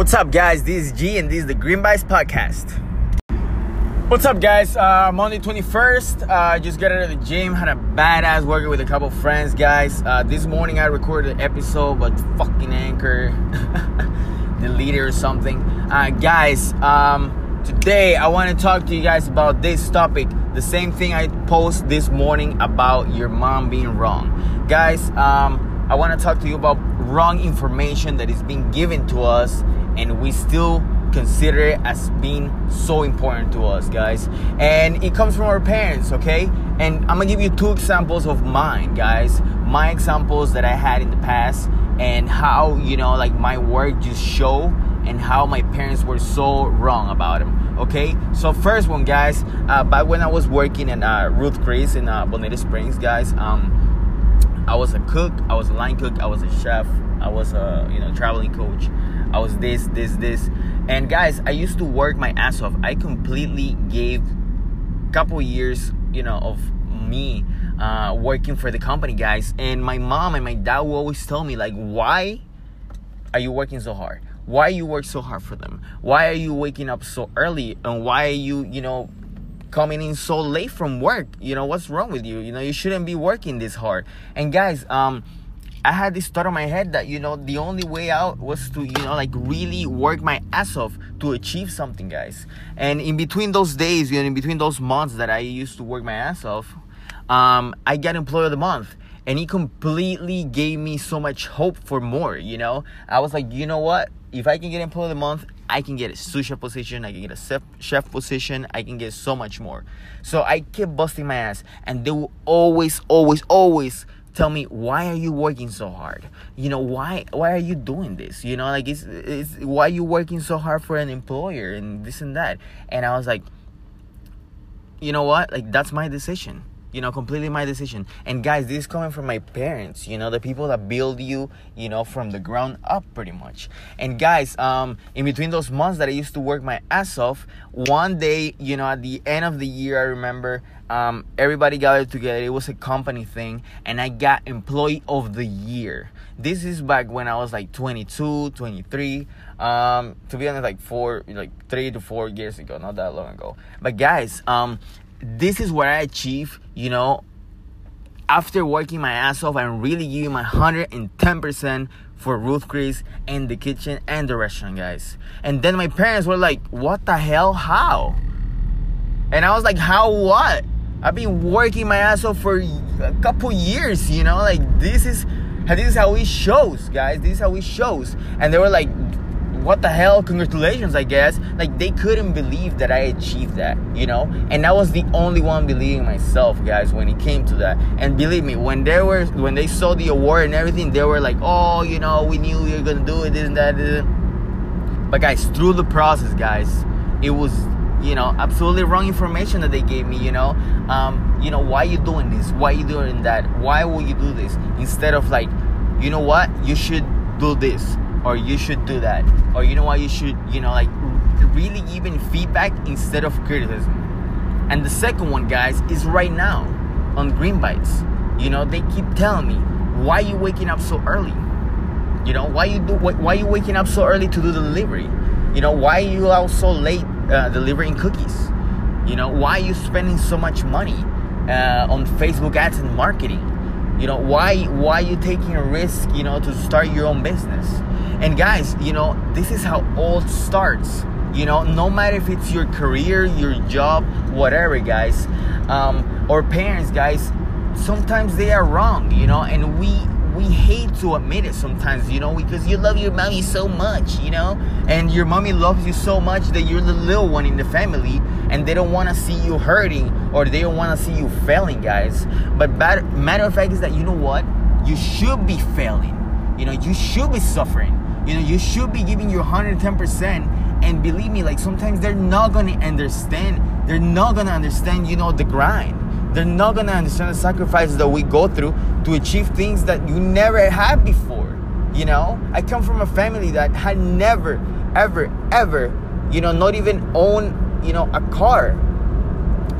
What's up, guys? This is G, and this is the Green Bites Podcast. What's up, guys? Uh, Monday 21st. Uh, I just got out of the gym, had a badass workout with a couple friends, guys. Uh, this morning I recorded an episode, but fucking Anchor deleted or something. Uh, guys, um, today I want to talk to you guys about this topic. The same thing I post this morning about your mom being wrong. Guys, um, I want to talk to you about wrong information that is being given to us and we still consider it as being so important to us, guys. And it comes from our parents, okay? And I'm gonna give you two examples of mine, guys. My examples that I had in the past, and how, you know, like my work just show and how my parents were so wrong about them. Okay, so first one, guys. Uh, back when I was working in uh, Ruth Chris in uh, Bonita Springs, guys, um, I was a cook, I was a line cook, I was a chef, I was a you know traveling coach. I was this, this, this. And guys, I used to work my ass off. I completely gave couple years, you know, of me uh, working for the company, guys. And my mom and my dad will always tell me, like, why are you working so hard? Why you work so hard for them? Why are you waking up so early? And why are you, you know, coming in so late from work? You know, what's wrong with you? You know, you shouldn't be working this hard. And guys, um, I had this thought in my head that you know the only way out was to you know like really work my ass off to achieve something, guys. And in between those days, you know, in between those months that I used to work my ass off, um, I got employee of the month, and he completely gave me so much hope for more. You know, I was like, you know what? If I can get employee of the month, I can get a sous chef position, I can get a chef, position, I can get so much more. So I kept busting my ass, and they will always, always, always tell me why are you working so hard? You know why why are you doing this? You know like it's, it's why you working so hard for an employer and this and that? And i was like you know what? Like that's my decision you know completely my decision. And guys this is coming from my parents you know the people that build you you know from the ground up pretty much. And guys um in between those months that i used to work my ass off one day you know at the end of the year i remember um everybody gathered together. It was a company thing and i got employee of the year. This is back when i was like 22 23 um to be honest like four like three to four years ago not that long ago. But guys um this is what I achieve, you know, after working my ass off and really giving my 110% for Ruth Chris and the kitchen and the restaurant, guys. And then my parents were like, what the hell? How? And I was like, how what? I've been working my ass off for a couple years, you know, like this is this is how it shows, guys. This is how it shows. And they were like, what the hell congratulations i guess. Like they couldn't believe that i achieved that you know? And i was the only one believing myself guys when it came to that. And believe me when they were when they saw the award and everything they were like oh you know we knew you were gonna do it and that but guys through the process guys it was you know absolutely wrong information that they gave me you know? Um you know why you doing this? Why you doing that? Why will you do this? Instead of like you know what? You should do this or you should do that. Or you know what you should you know like really giving feedback instead of criticism. And the second one guys is right now on green bites. You know they keep telling me why you waking up so early? You know why you do why you waking up so early to do the delivery? You know why you out so late uh, delivering cookies? You know why you spending so much money uh, on facebook ads and marketing? You know why why you taking a risk you know to start your own business and guys, you know, this is how all starts. You know, no matter if it's your career, your job, whatever, guys, um, or parents, guys, sometimes they are wrong, you know, and we we hate to admit it sometimes, you know, because you love your mommy so much, you know, and your mommy loves you so much that you're the little one in the family, and they don't want to see you hurting or they don't want to see you failing, guys. But bad, matter of fact is that you know what, you should be failing, you know, you should be suffering you know, you should be giving your 110%. And believe me, like sometimes they're not gonna understand. They're not gonna understand, you know, the grind. They're not gonna understand the sacrifices that we go through to achieve things that you never had before. You know, I come from a family that had never, ever, ever, you know, not even own, you know, a car.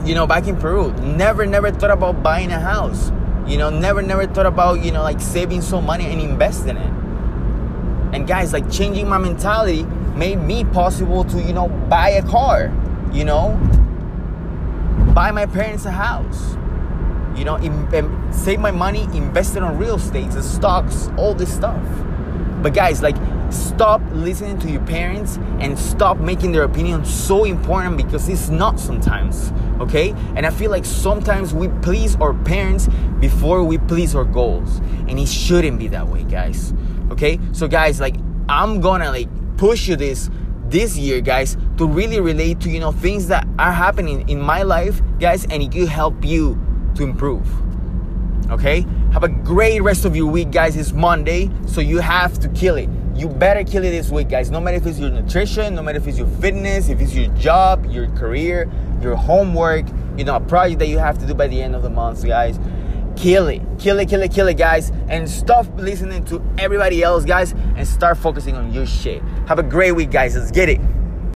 You know, back in Peru, never, never thought about buying a house. You know, never, never thought about, you know, like saving some money and investing it. And guys, like changing my mentality made me possible to, you know, buy a car, you know, buy my parents a house, you know, in, save my money, invest it on real estate, stocks, all this stuff. But guys, like, stop listening to your parents and stop making their opinion so important because it's not sometimes, okay? And I feel like sometimes we please our parents before we please our goals, and it shouldn't be that way, guys. Okay? So, guys, like, I'm gonna like push you this this year, guys, to really relate to you know things that are happening in my life, guys, and it could help you to improve. Okay? Have a great rest of your week, guys. It's Monday, so you have to kill it. You better kill it this week, guys. No matter if it's your nutrition, no matter if it's your fitness, if it's your job, your career, your homework, you know, a project that you have to do by the end of the month, guys. Kill it, kill it, kill it, kill it, guys. And stop listening to everybody else, guys, and start focusing on your shit. Have a great week, guys. Let's get it.